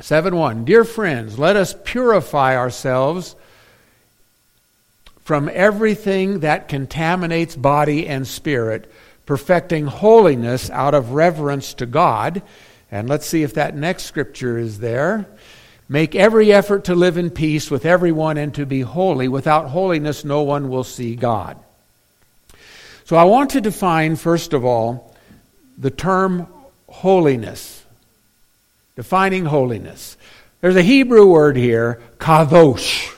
7 1. Dear friends, let us purify ourselves from everything that contaminates body and spirit, perfecting holiness out of reverence to God. And let's see if that next scripture is there. Make every effort to live in peace with everyone and to be holy. Without holiness, no one will see God. So I want to define, first of all, the term holiness. Defining holiness. There's a Hebrew word here, kadosh.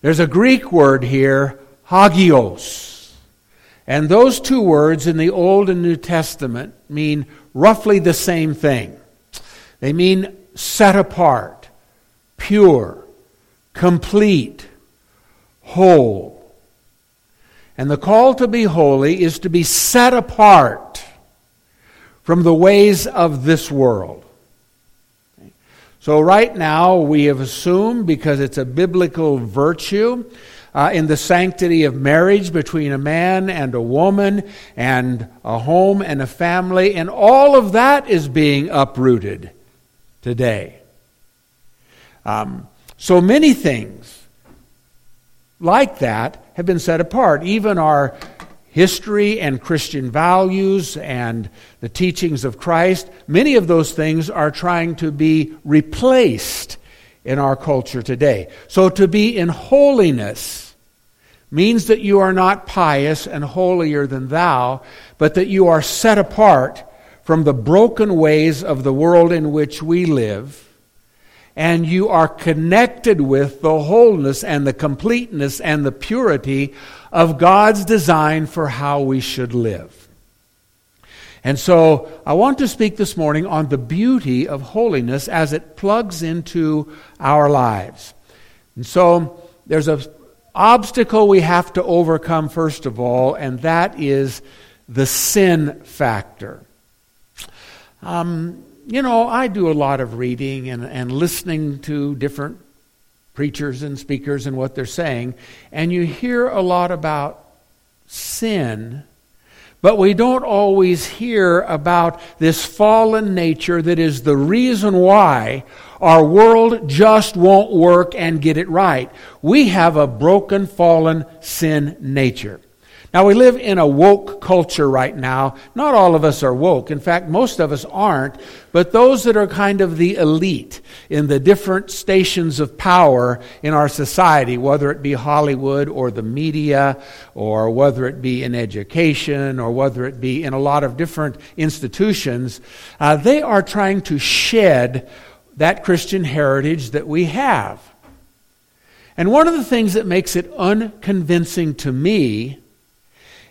There's a Greek word here, hagios. And those two words in the Old and New Testament mean roughly the same thing. They mean set apart, pure, complete, whole. And the call to be holy is to be set apart from the ways of this world. So, right now, we have assumed, because it's a biblical virtue, uh, in the sanctity of marriage between a man and a woman, and a home and a family, and all of that is being uprooted today. Um, so many things like that have been set apart. Even our history and Christian values and the teachings of Christ, many of those things are trying to be replaced in our culture today. So to be in holiness means that you are not pious and holier than thou, but that you are set apart from the broken ways of the world in which we live and you are connected with the wholeness and the completeness and the purity of God's design for how we should live. And so I want to speak this morning on the beauty of holiness as it plugs into our lives. And so there's an obstacle we have to overcome, first of all, and that is the sin factor. Um, you know, I do a lot of reading and, and listening to different preachers and speakers and what they're saying, and you hear a lot about sin, but we don't always hear about this fallen nature that is the reason why our world just won't work and get it right. We have a broken, fallen sin nature. Now, we live in a woke culture right now. Not all of us are woke. In fact, most of us aren't. But those that are kind of the elite in the different stations of power in our society, whether it be Hollywood or the media, or whether it be in education, or whether it be in a lot of different institutions, uh, they are trying to shed that Christian heritage that we have. And one of the things that makes it unconvincing to me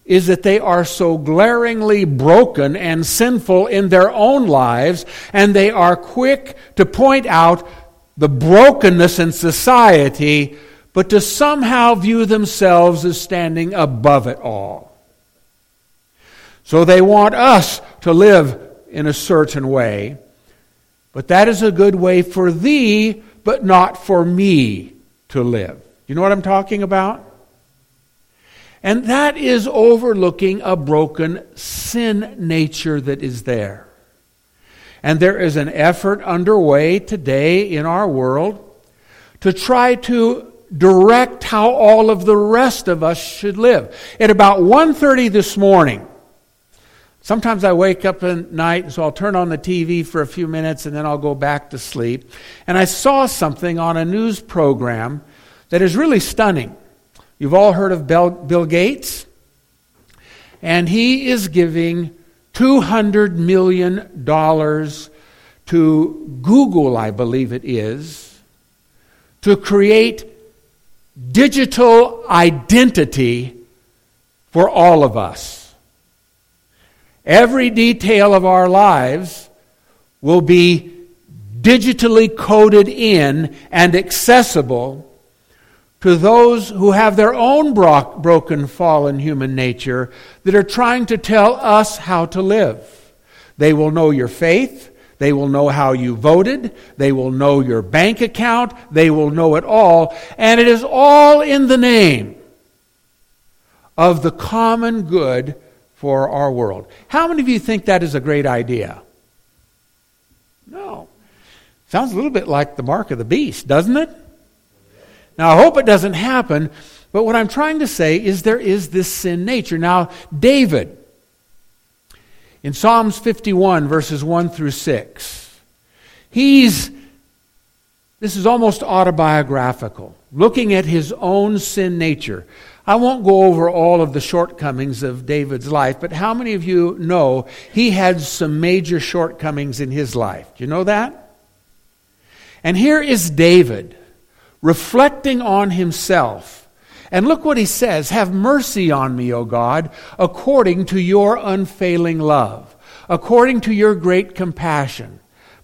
is that they are so glaringly broken and sinful in their own lives, and they are quick to point out the brokenness in society, but to somehow view themselves as standing above it all. So they want us to live in a certain way, but that is a good way for thee, but not for me to live. You know what I'm talking about? And that is overlooking a broken sin nature that is there. And there is an effort underway today in our world to try to direct how all of the rest of us should live. At about 1:30 this morning, sometimes I wake up at night, so I'll turn on the TV for a few minutes and then I'll go back to sleep. And I saw something on a news program that is really stunning. You've all heard of Bill Gates, and he is giving $200 million to Google, I believe it is, to create digital identity for all of us. Every detail of our lives will be digitally coded in and accessible to those who have their own bro- broken, fallen human nature that are trying to tell us how to live. They will know your faith. They will know how you voted. They will know your bank account. They will know it all. And it is all in the name of the common good for our world. How many of you think that is a great idea? No. Sounds a little bit like the mark of the beast, doesn't it? Now, I hope it doesn't happen, but what I'm trying to say is there is this sin nature. Now, David, in Psalms 51, verses 1 through 6, he's, this is almost autobiographical, looking at his own sin nature. I won't go over all of the shortcomings of David's life, but how many of you know he had some major shortcomings in his life? Do you know that? And here is David reflecting on himself. And look what he says Have mercy on me, O God, according to your unfailing love, according to your great compassion.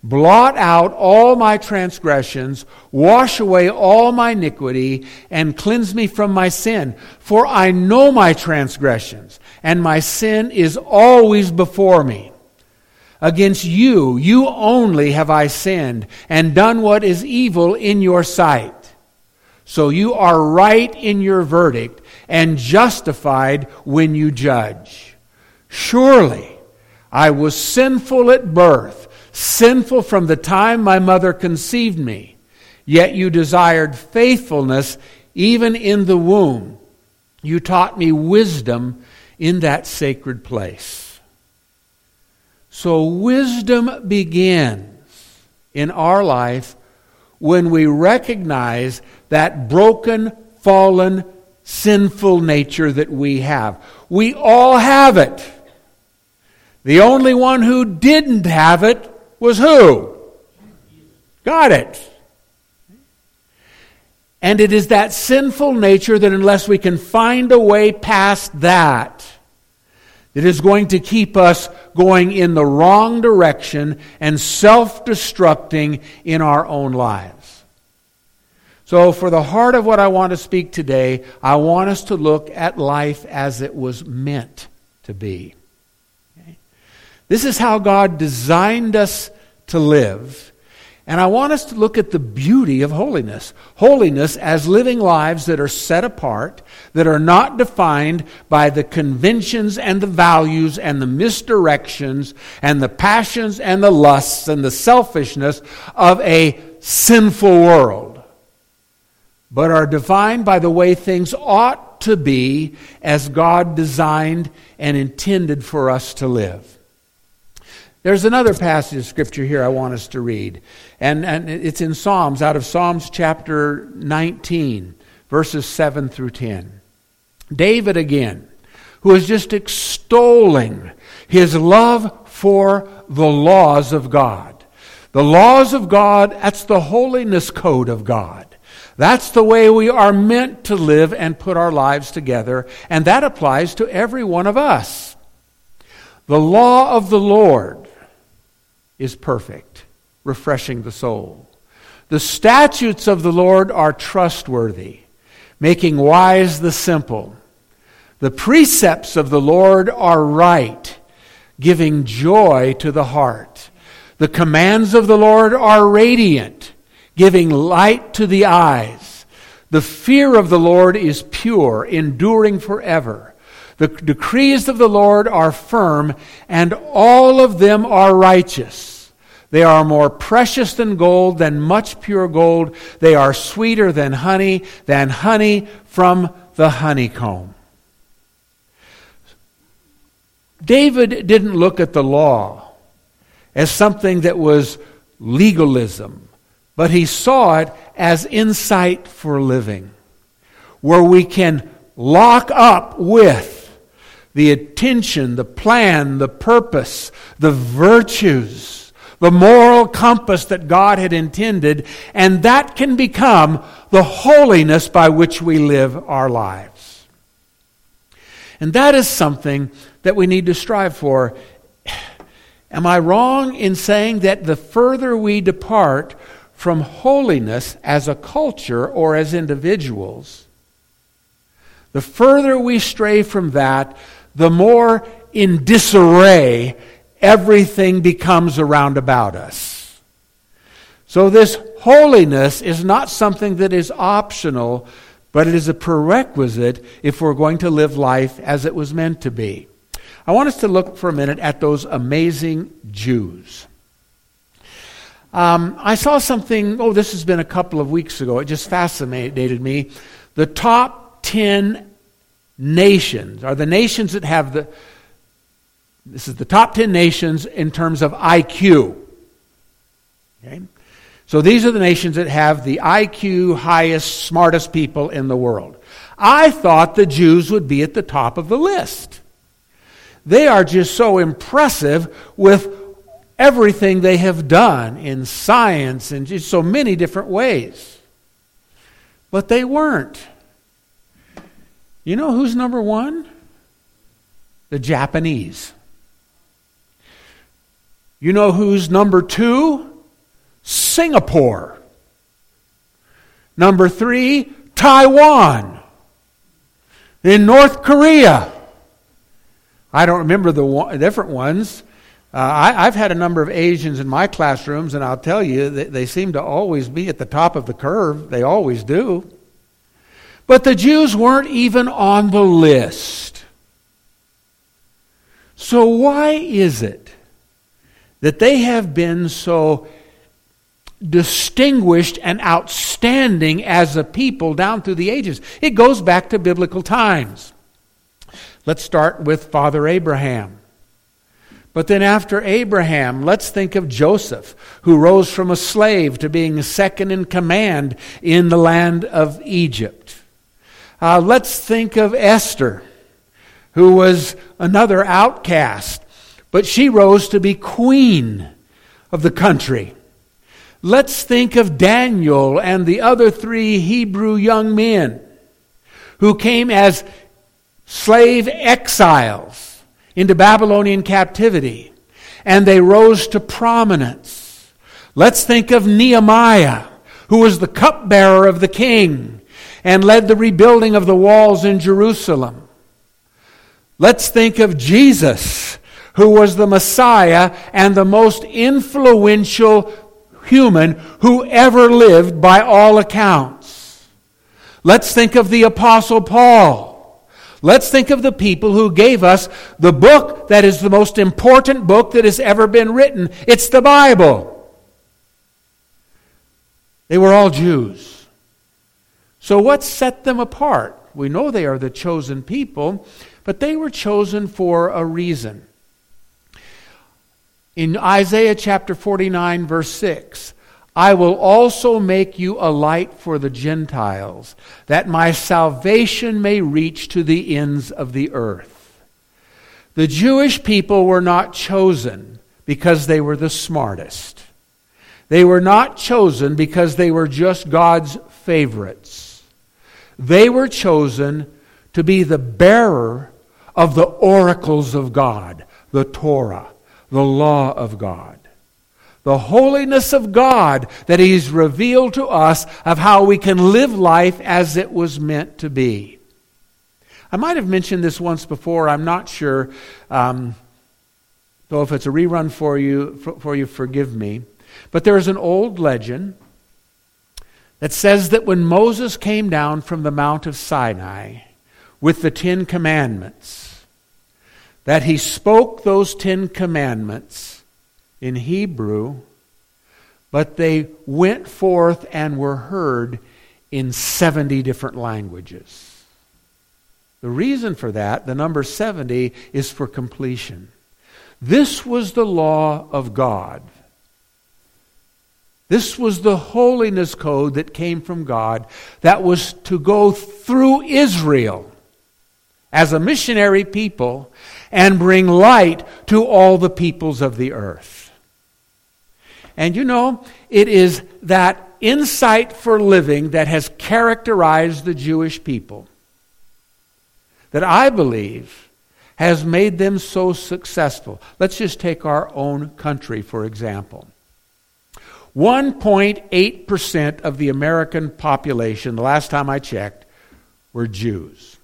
Blot out all my transgressions, wash away all my iniquity, and cleanse me from my sin. For I know my transgressions, and my sin is always before me. Against you, you only have I sinned, and done what is evil in your sight. So you are right in your verdict, and justified when you judge. Surely I was sinful at birth sinful from the time my mother conceived me. Yet you desired faithfulness even in the womb. You taught me wisdom in that sacred place. So, wisdom begins in our life when we recognize that broken, fallen, sinful nature that we have. We all have it. The only one who didn't have it was who? Got it. And it is that sinful nature that, unless we can find a way past that, that is going to keep us going in the wrong direction and self destructing in our own lives. So, for the heart of what I want to speak today, I want us to look at life as it was meant to be. This is how God designed us to live. And I want us to look at the beauty of holiness. Holiness as living lives that are set apart, that are not defined by the conventions and the values and the misdirections and the passions and the lusts and the selfishness of a sinful world, but are defined by the way things ought to be as God designed and intended for us to live. There's another passage of scripture here I want us to read, and, and it's in Psalms, out of Psalms chapter 19, verses 7 through 10. David again, who is just extolling his love for the laws of God. The laws of God, that's the holiness code of God. That's the way we are meant to live and put our lives together, and that applies to every one of us. The law of the Lord is perfect, refreshing the soul. The statutes of the Lord are trustworthy, making wise the simple. The precepts of the Lord are right, giving joy to the heart. The commands of the Lord are radiant, giving light to the eyes. The fear of the Lord is pure, enduring forever. The decrees of the Lord are firm, and all of them are righteous. They are more precious than gold, than much pure gold. They are sweeter than honey, than honey from the honeycomb. David didn't look at the law as something that was legalism, but he saw it as insight for living, where we can lock up with the attention, the plan, the purpose, the virtues, the moral compass that God had intended, and that can become the holiness by which we live our lives. And that is something that we need to strive for. Am I wrong in saying that the further we depart from holiness as a culture or as individuals, the further we stray from that, the more in disarray everything becomes around about us. So, this holiness is not something that is optional, but it is a prerequisite if we're going to live life as it was meant to be. I want us to look for a minute at those amazing Jews. Um, I saw something, oh, this has been a couple of weeks ago. It just fascinated me. The top 10 nations are the nations that have the, this is the top 10 nations in terms of IQ. Okay? So these are the nations that have the IQ highest, smartest people in the world. I thought the Jews would be at the top of the list. They are just so impressive with everything they have done in science and just so many different ways. But they weren't. You know who's number one? The Japanese. You know who's number two? Singapore. Number three, Taiwan. In North Korea. I don't remember the one, different ones. Uh, I, have had a number of Asians in my classrooms, and I'll tell you, they, they seem to always be at the top of the curve. They always do. But the Jews weren't even on the list. So, why is it that they have been so distinguished and outstanding as a people down through the ages? It goes back to biblical times. Let's start with Father Abraham. But then, after Abraham, let's think of Joseph, who rose from a slave to being second in command in the land of Egypt. Uh, let's think of Esther, who was another outcast, but she rose to be queen of the country. Let's think of Daniel and the other three Hebrew young men who came as slave exiles into Babylonian captivity, and they rose to prominence. Let's think of Nehemiah, who was the cupbearer of the king and led the rebuilding of the walls in Jerusalem. Let's think of Jesus, who was the Messiah and the most influential human who ever lived by all accounts. Let's think of the Apostle Paul Let's think of the people who gave us the book that is the most important book that has ever been written. It's the Bible. They were all Jews. So, what set them apart? We know they are the chosen people, but they were chosen for a reason. In Isaiah chapter 49, verse 6, I will also make you a light for the Gentiles, that my salvation may reach to the ends of the earth. The Jewish people were not chosen because they were the smartest. They were not chosen because they were just God's favorites. They were chosen to be the bearer of the oracles of God, the Torah, the law of God the holiness of God that He's revealed to us of how we can live life as it was meant to be. I might have mentioned this once before, I'm not sure. Um, if it's a rerun for you, for, for you, forgive me. But there's an old legend that says that when Moses came down from the Mount of Sinai with the Ten Commandments, that he spoke those Ten Commandments in Hebrew, but they went forth and were heard in 70 different languages. The reason for that, the number 70, is for completion. This was the law of God. This was the holiness code that came from God that was to go through Israel as a missionary people and bring light to all the peoples of the earth. And you know, it is that insight for living that has characterized the Jewish people that I believe has made them so successful. Let's just take our own country, for example. 1.8% of the American population, the last time I checked, were Jews.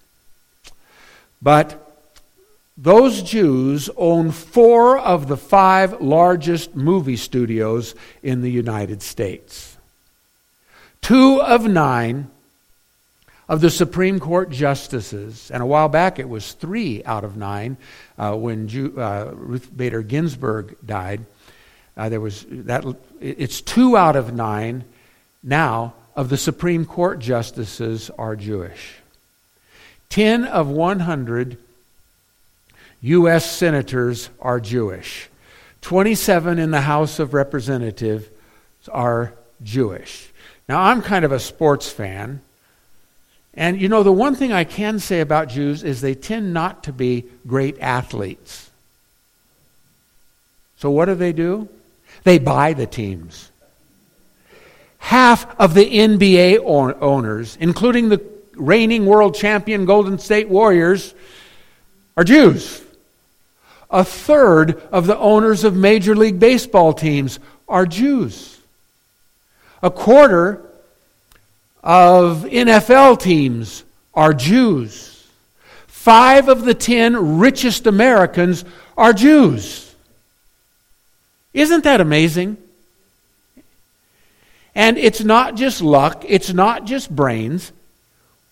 But those Jews own four of the five largest movie studios in the United States. Two of nine of the Supreme Court justices, and a while back it was three out of nine uh, when Ju- uh, Ruth Bader Ginsburg died, Uh, there was that. It's two out of nine now of the Supreme Court justices are Jewish. Ten of 100 U.S. senators are Jewish. 27 in the House of Representatives are Jewish. Now, I'm kind of a sports fan. And you know, the one thing I can say about Jews is they tend not to be great athletes. So, what do they do? They buy the teams. Half of the NBA owners, including the reigning world champion Golden State Warriors, are Jews. A third of the owners of Major League Baseball teams are Jews. A quarter of NFL teams are Jews. Five of the ten richest Americans are Jews. Isn't that amazing? And it's not just luck, it's not just brains.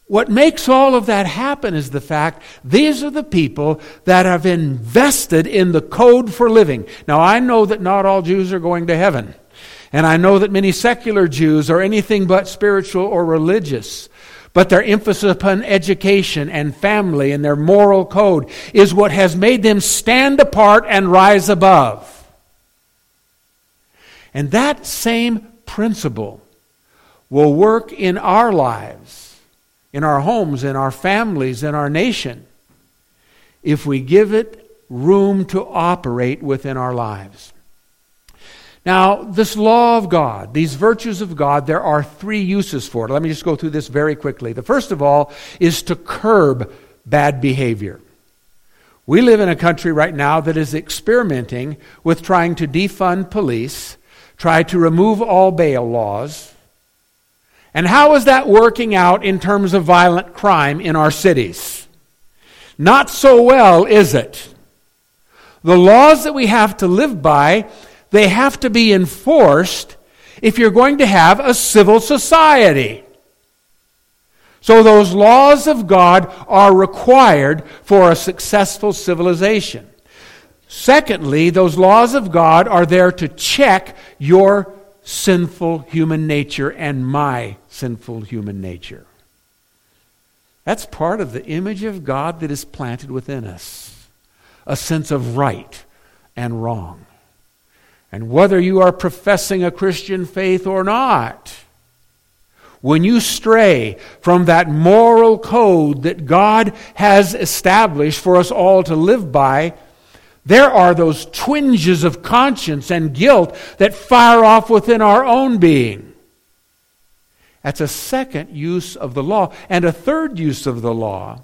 What makes all of that happen is the fact these are the people that have invested in the code for living. Now, I know that not all Jews are going to heaven. And I know that many secular Jews are anything but spiritual or religious. But their emphasis upon education and family and their moral code is what has made them stand apart and rise above. And that same principle will work in our lives, in our homes, in our families, in our nation, if we give it room to operate within our lives. Now, this law of God, these virtues of God, there are three uses for it. Let me just go through this very quickly. The first of all is to curb bad behavior. We live in a country right now that is experimenting with trying to defund police, try to remove all bail laws. And how is that working out in terms of violent crime in our cities? Not so well, is it? The laws that we have to live by they have to be enforced if you're going to have a civil society. So those laws of God are required for a successful civilization. Secondly, those laws of God are there to check your sinful human nature and my sinful human nature. That's part of the image of God that is planted within us a sense of right and wrong. And whether you are professing a Christian faith or not, when you stray from that moral code that God has established for us all to live by, there are those twinges of conscience and guilt that fire off within our own being. That's a second use of the law. And a third use of the law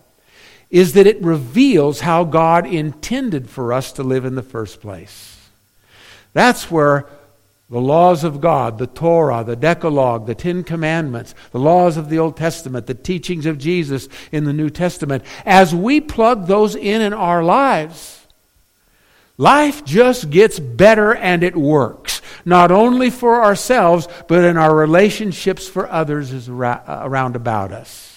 is that it reveals how God intended for us to live in the first place. That's where the laws of God, the Torah, the Decalogue, the Ten Commandments, the laws of the Old Testament, the teachings of Jesus in the New Testament, as we plug those in in our lives, life just gets better and it works. Not only for ourselves, but in our relationships for others uh, around about us.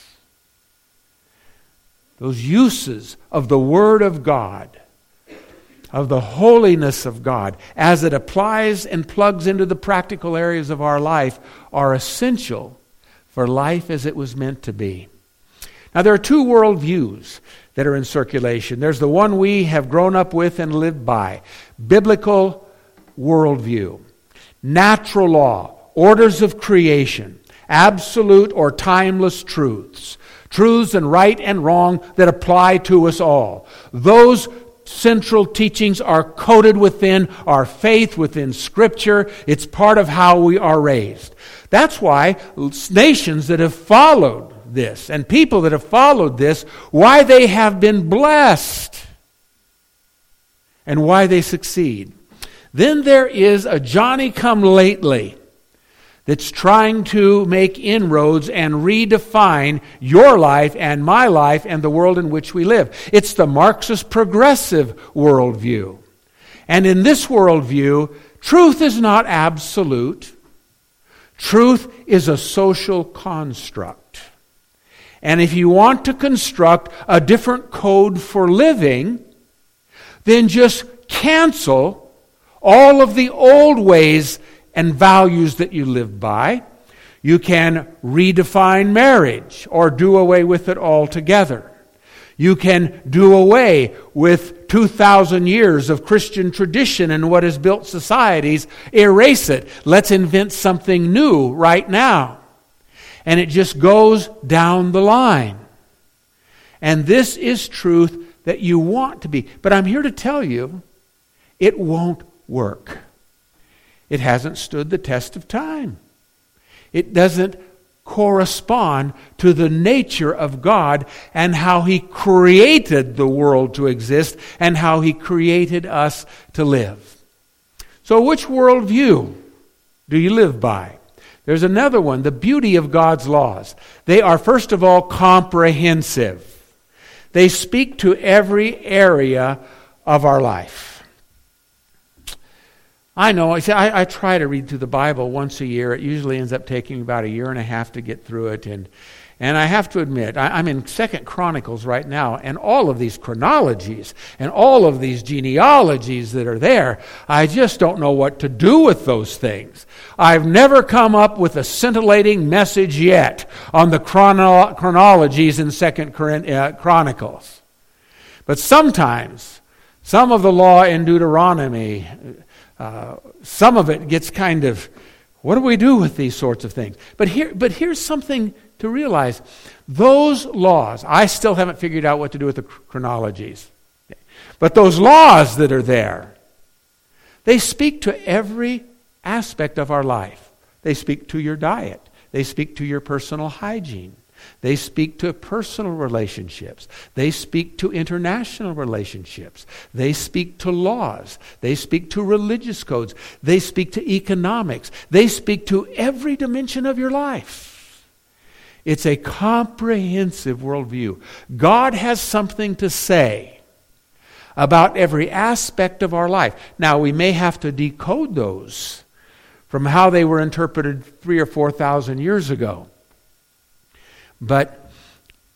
Those uses of the Word of God of the holiness of God as it applies and plugs into the practical areas of our life are essential for life as it was meant to be. Now, there are two worldviews that are in circulation. There's the one we have grown up with and lived by biblical worldview, natural law, orders of creation, absolute or timeless truths, truths and right and wrong that apply to us all. Those central teachings are coded within our faith, within Scripture. It's part of how we are raised. That's why nations that have followed this and people that have followed this, why they have been blessed and why they succeed. Then there is a Johnny come lately that's trying to make inroads and redefine your life and my life and the world in which we live. It's the Marxist progressive worldview. And in this worldview, truth is not absolute, truth is a social construct. And if you want to construct a different code for living, then just cancel all of the old ways and values that you live by. You can redefine marriage or do away with it altogether. You can do away with 2,000 years of Christian tradition and what has built societies, erase it. Let's invent something new right now. And it just goes down the line. And this is truth that you want to be. But I'm here to tell you it won't work. It hasn't stood the test of time. It doesn't correspond to the nature of God and how He created the world to exist and how He created us to live. So, which worldview do you live by? There's another one the beauty of God's laws. They are, first of all, comprehensive, they speak to every area of our life. I know. I, say, I, I, try to read through the Bible once a year. It usually ends up taking about a year and a half to get through it. And, and I have to admit, I, I'm in Second Chronicles right now, and all of these chronologies and all of these genealogies that are there, I just don't know what to do with those things. I've never come up with a scintillating message yet on the chrono- chronologies in Second uh, Chronicles. But sometimes, some of the law in Deuteronomy uh, some of it gets kind of, what do we do with these sorts of things? But, here, but here's something to realize those laws, I still haven't figured out what to do with the chronologies. But those laws that are there, they speak to every aspect of our life. They speak to your diet, they speak to your personal hygiene, they speak to personal relationships. They speak to international relationships. They speak to laws. They speak to religious codes. They speak to economics. They speak to every dimension of your life. It's a comprehensive worldview. God has something to say about every aspect of our life. Now, we may have to decode those from how they were interpreted three or four thousand years ago but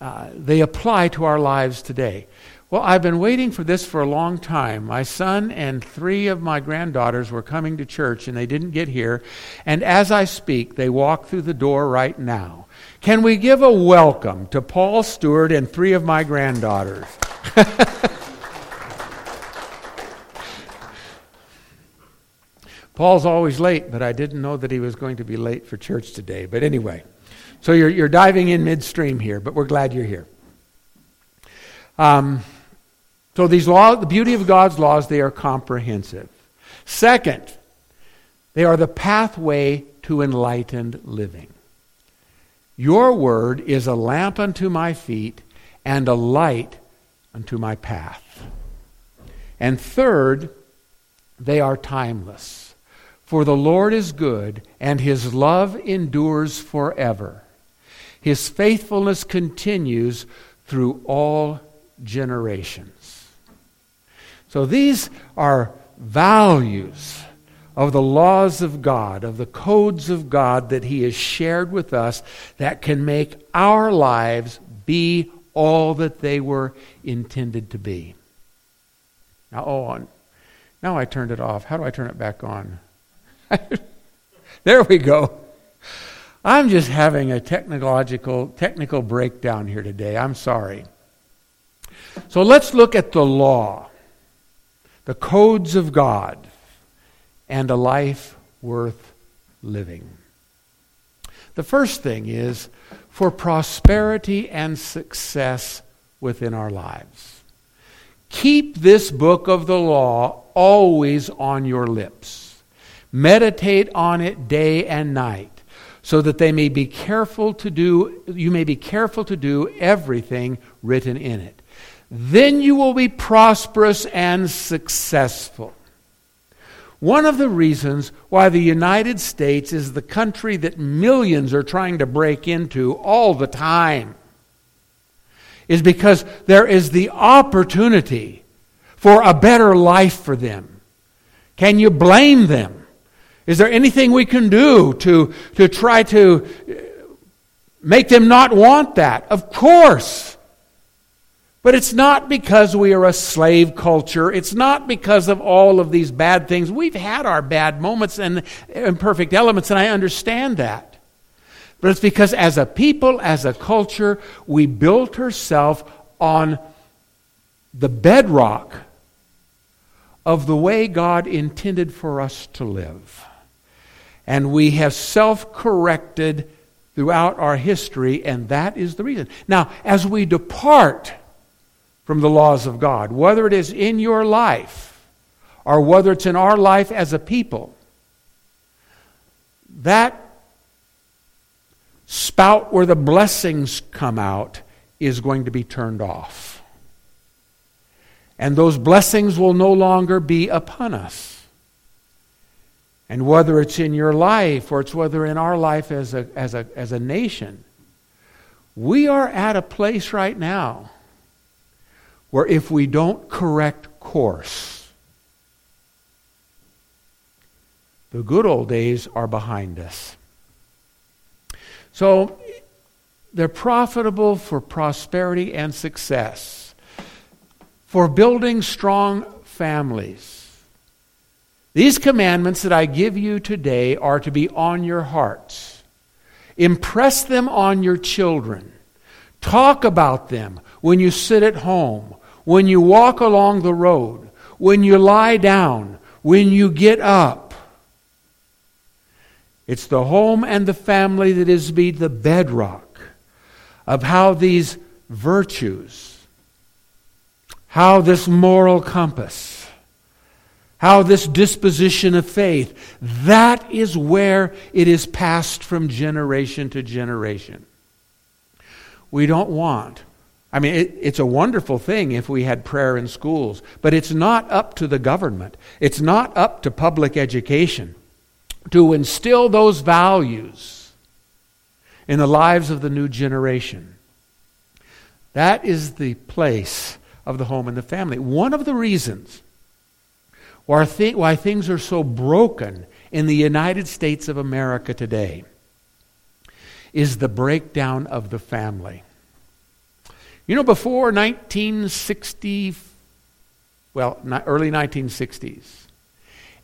uh, they apply to our lives today. Well, I've been waiting for this for a long time. My son and three of my granddaughters were coming to church and they didn't get here. And as I speak, they walk through the door right now. Can we give a welcome to Paul Stewart and three of my granddaughters? Paul's always late, but I didn't know that he was going to be late for church today. But anyway. So you're, you're diving in midstream here, but we're glad you're here. Um, so these laws, the beauty of God's laws, they are comprehensive. Second, they are the pathway to enlightened living. Your word is a lamp unto my feet and a light unto my path. And third, they are timeless. For the Lord is good, and his love endures forever. His faithfulness continues through all generations. So these are values of the laws of God, of the codes of God that He has shared with us that can make our lives be all that they were intended to be. Now, oh, now I turned it off. How do I turn it back on? there we go. I'm just having a technological technical breakdown here today. I'm sorry. So let's look at the law, the codes of God, and a life worth living. The first thing is for prosperity and success within our lives. Keep this book of the law always on your lips. Meditate on it day and night so that they may be careful to do you may be careful to do everything written in it then you will be prosperous and successful one of the reasons why the United States is the country that millions are trying to break into all the time is because there is the opportunity for a better life for them. Can you blame them? Is there anything we can do to, to try to make them not want that? Of course. But it's not because we are a slave culture. It's not because of all of these bad things. We've had our bad moments and imperfect elements, and I understand that. But it's because as a people, as a culture, we built ourselves on the bedrock of the way God intended for us to live. And we have self corrected throughout our history, and that is the reason. Now, as we depart from the laws of God, whether it is in your life or whether it's in our life as a people, that spout where the blessings come out is going to be turned off. And those blessings will no longer be upon us. And whether it's in your life or it's whether in our life as a, as a, as a nation, we are at a place right now where if we don't correct course, the good old days are behind us. So they're profitable for prosperity and success for building strong families. These commandments that I give you today are to be on your hearts. Impress them on your children. Talk about them when you sit at home, when you walk along the road, when you lie down, when you get up. It's the home and the family that is to be the bedrock of how these virtues how this moral compass, how this disposition of faith, that is where it is passed from generation to generation. We don't want. I mean, it, it's a wonderful thing if we had prayer in schools, but it's not up to the government. It's not up to public education to instill those values in the lives of the new generation. That is the place of the home and the family. One of the reasons why, th- why things are so broken in the United States of America today is the breakdown of the family. You know, before 1960, well, early 1960s,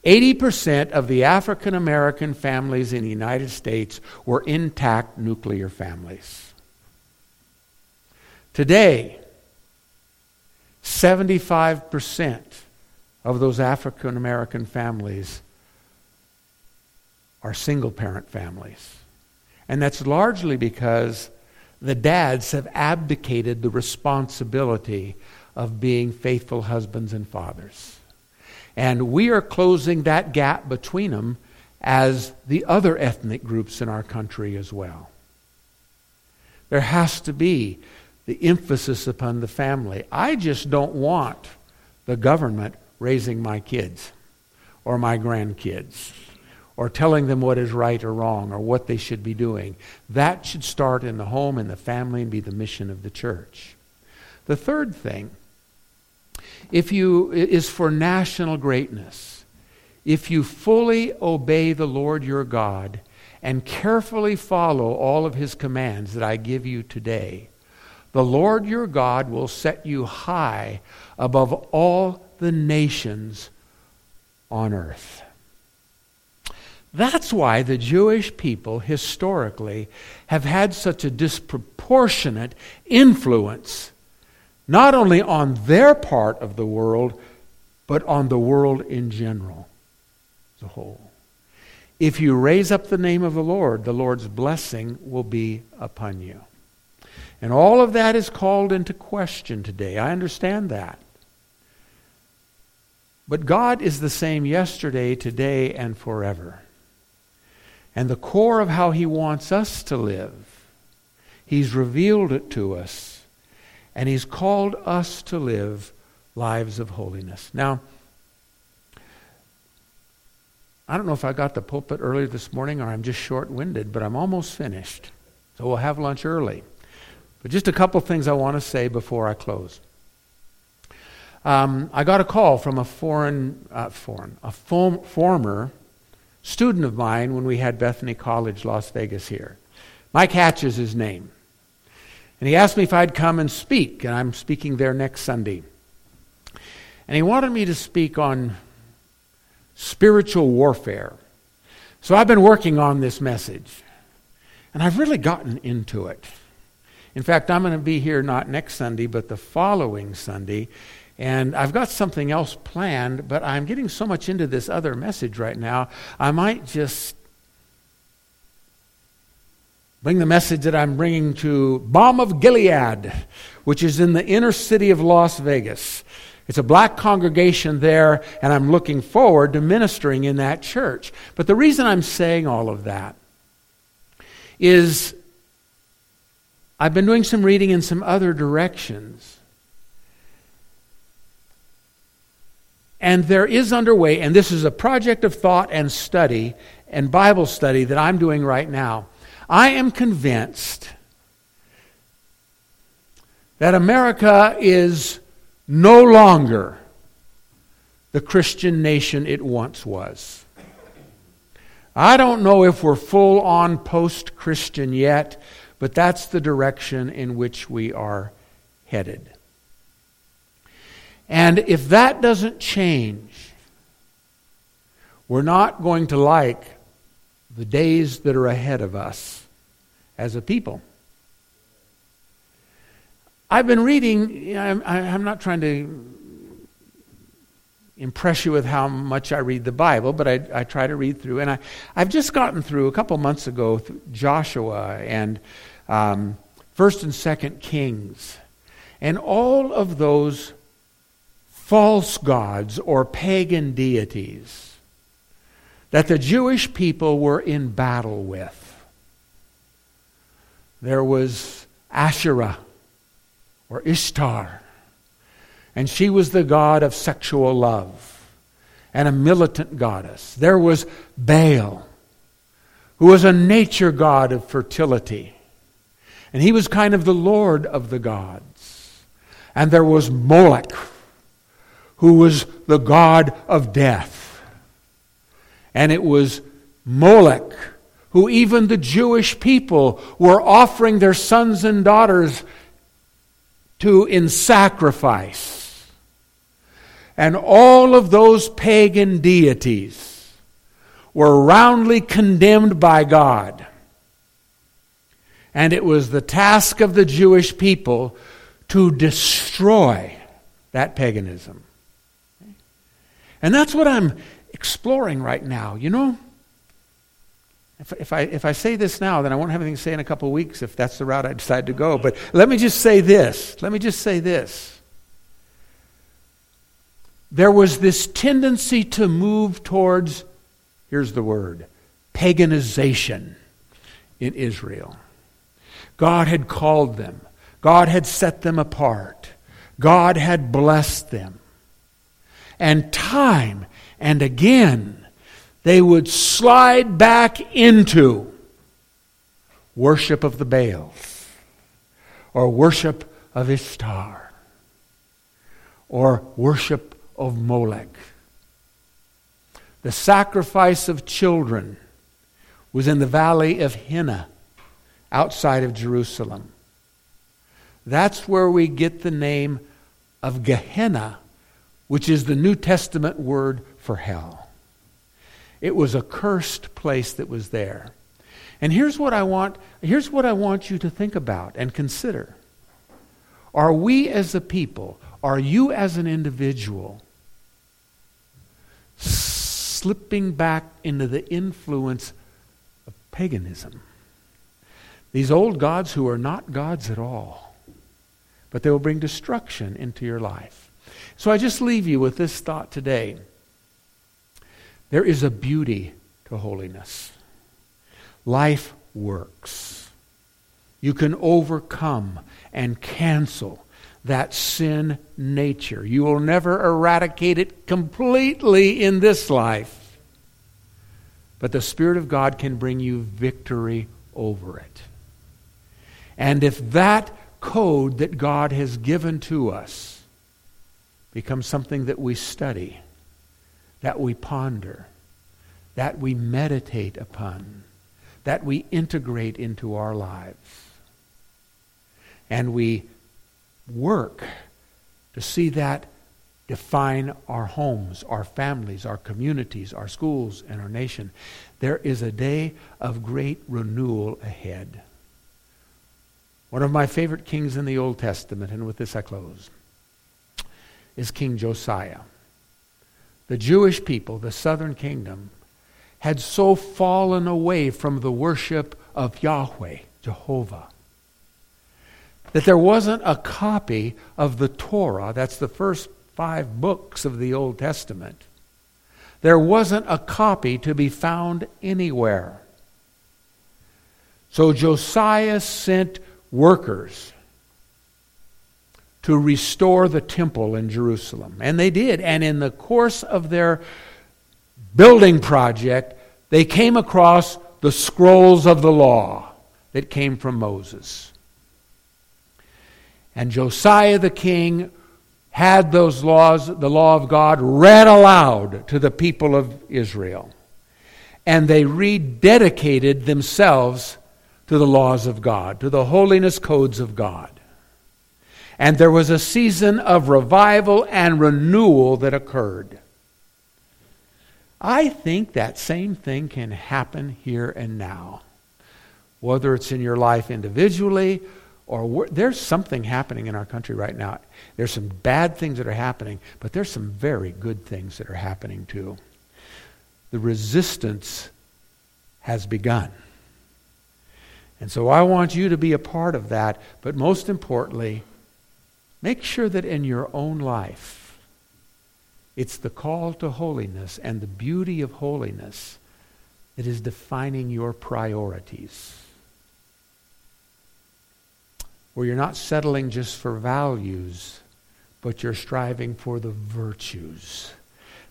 80% of the African American families in the United States were intact nuclear families. Today, 75% of those African American families are single parent families. And that's largely because the dads have abdicated the responsibility of being faithful husbands and fathers. And we are closing that gap between them as the other ethnic groups in our country as well. There has to be the emphasis upon the family. I just don't want the government raising my kids or my grandkids or telling them what is right or wrong or what they should be doing. That should start in the home and the family and be the mission of the church. The third thing if you is for national greatness. If you fully obey the Lord your God and carefully follow all of his commands that I give you today, the Lord your God will set you high above all the nations on earth. That's why the Jewish people historically have had such a disproportionate influence, not only on their part of the world, but on the world in general as a whole. If you raise up the name of the Lord, the Lord's blessing will be upon you. And all of that is called into question today. I understand that. But God is the same yesterday, today, and forever. And the core of how He wants us to live, He's revealed it to us. And He's called us to live lives of holiness. Now, I don't know if I got the pulpit earlier this morning or I'm just short winded, but I'm almost finished. So we'll have lunch early. But just a couple things I want to say before I close. Um, I got a call from a foreign, uh, foreign, a form, former student of mine when we had Bethany College, Las Vegas here. Mike Hatch is his name. And he asked me if I'd come and speak, and I'm speaking there next Sunday. And he wanted me to speak on spiritual warfare. So I've been working on this message, and I've really gotten into it. In fact, I'm going to be here not next Sunday, but the following Sunday. And I've got something else planned, but I'm getting so much into this other message right now, I might just bring the message that I'm bringing to Balm of Gilead, which is in the inner city of Las Vegas. It's a black congregation there, and I'm looking forward to ministering in that church. But the reason I'm saying all of that is I've been doing some reading in some other directions. And there is underway, and this is a project of thought and study and Bible study that I'm doing right now I am convinced that America is no longer the Christian nation it once was. I don't know if we're full on post Christian yet, but that's the direction in which we are headed. And if that doesn't change, we're not going to like the days that are ahead of us as a people. I've been reading, I'm, I'm not trying to impress you with how much I read the Bible, but I, I try to read through. And I, I've just gotten through a couple months ago Joshua and um, First and Second Kings, and all of those false gods or pagan deities that the Jewish people were in battle with. There was Asherah or Ishtar, and she was the god of sexual love and a militant goddess. There was Baal, who was a nature god of fertility, and he was kind of the lord of the gods. And there was Moloch, who was the god of death and it was Moloch, who even the Jewish people were offering their sons and daughters to in sacrifice. And all of those pagan deities were roundly condemned by God. And it was the task of the Jewish people to destroy that paganism. And that's what I'm exploring right now. You know, if, if, I, if I say this now, then I won't have anything to say in a couple of weeks if that's the route I decide to go. But let me just say this. Let me just say this. There was this tendency to move towards, here's the word, paganization in Israel. God had called them, God had set them apart, God had blessed them. And time and again, they would slide back into worship of the Baals, or worship of Ishtar, or worship of Molech. The sacrifice of children was in the valley of Hinnom, outside of Jerusalem. That's where we get the name of Gehenna, which is the New Testament word for hell. It was a cursed place that was there. And here's what I want here's what I want you to think about and consider. Are we as a people, are you as an individual slipping back into the influence of paganism? These old gods who are not gods at all, but they will bring destruction into your life. So I just leave you with this thought today. There is a beauty to holiness. Life works. You can overcome and cancel that sin nature. You will never eradicate it completely in this life. But the Spirit of God can bring you victory over it. And if that code that God has given to us becomes something that we study, that we ponder, that we meditate upon, that we integrate into our lives. And we work to see that define our homes, our families, our communities, our schools, and our nation. There is a day of great renewal ahead. One of my favorite kings in the Old Testament, and with this I close, is King Josiah. The Jewish people, the southern kingdom, had so fallen away from the worship of Yahweh, Jehovah, that there wasn't a copy of the Torah, that's the first five books of the Old Testament. There wasn't a copy to be found anywhere. So Josiah sent workers to restore the temple in Jerusalem. And they did. And in the course of their building project, they came across the scrolls of the law that came from Moses. And Josiah the king had those laws, the law of God, read aloud to the people of Israel. And they rededicated themselves to the laws of God, to the holiness codes of God. And there was a season of revival and renewal that occurred. I think that same thing can happen here and now. Whether it's in your life individually or there's something happening in our country right now. There's some bad things that are happening, but there's some very good things that are happening too. The resistance has begun. And so I want you to be a part of that, but most importantly, make sure that in your own life, it's the call to holiness and the beauty of holiness that is defining your priorities where you're not settling just for values, but you're striving for the virtues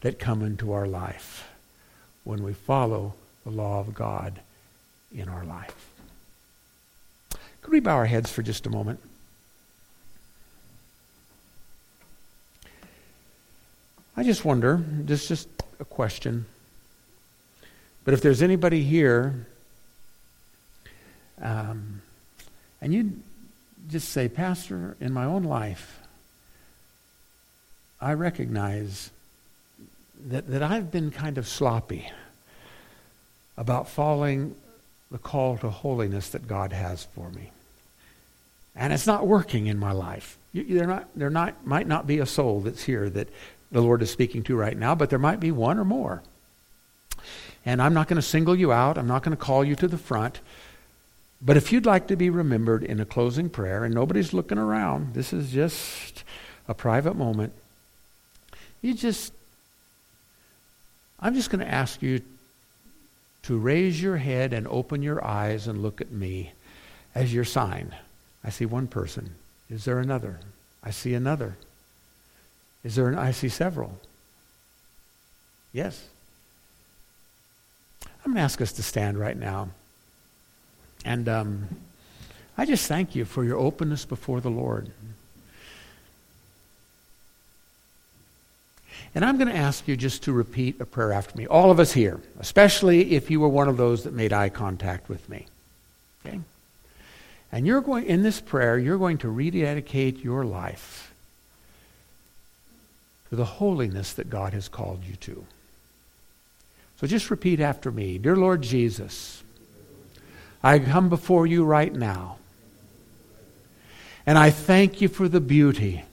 that come into our life when we follow the law of God in our life. Could we bow our heads for just a moment? I just wonder, is just a question, but if there's anybody here um, and you just say, Pastor, in my own life, I recognize that, that I've been kind of sloppy about following the call to holiness that God has for me. And it's not working in my life. There, not, there not, might not be a soul that's here that the Lord is speaking to right now, but there might be one or more. And I'm not going to single you out. I'm not going to call you to the front. But if you'd like to be remembered in a closing prayer, and nobody's looking around, this is just a private moment, you just, I'm just going to ask you to raise your head and open your eyes and look at me as your sign. I see one person. Is there another? I see another. Is there an, I see several. Yes. I'm going to ask us to stand right now. And um, I just thank you for your openness before the Lord. And I'm going to ask you just to repeat a prayer after me. All of us here, especially if you were one of those that made eye contact with me. Okay? And you're going, in this prayer, you're going to rededicate your life to the holiness that God has called you to. So just repeat after me Dear Lord Jesus, I come before you right now. And I thank you for the beauty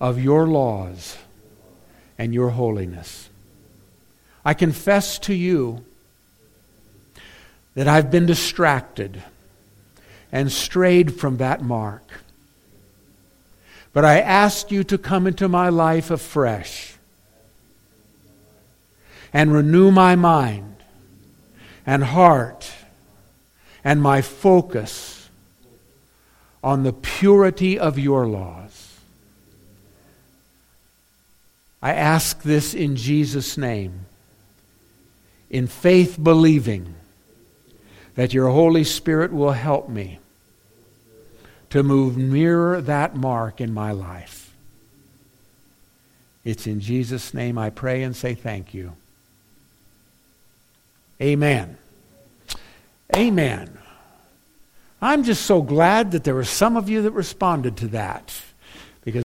of your laws and your holiness. I confess to you that I've been distracted and strayed from that mark. But I ask you to come into my life afresh and renew my mind and heart and my focus on the purity of your laws. I ask this in Jesus' name, in faith believing that your Holy Spirit will help me to move nearer that mark in my life. It's in Jesus' name I pray and say thank you. Amen. Amen. I'm just so glad that there were some of you that responded to that.